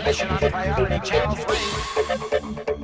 transmission on priority channel 3.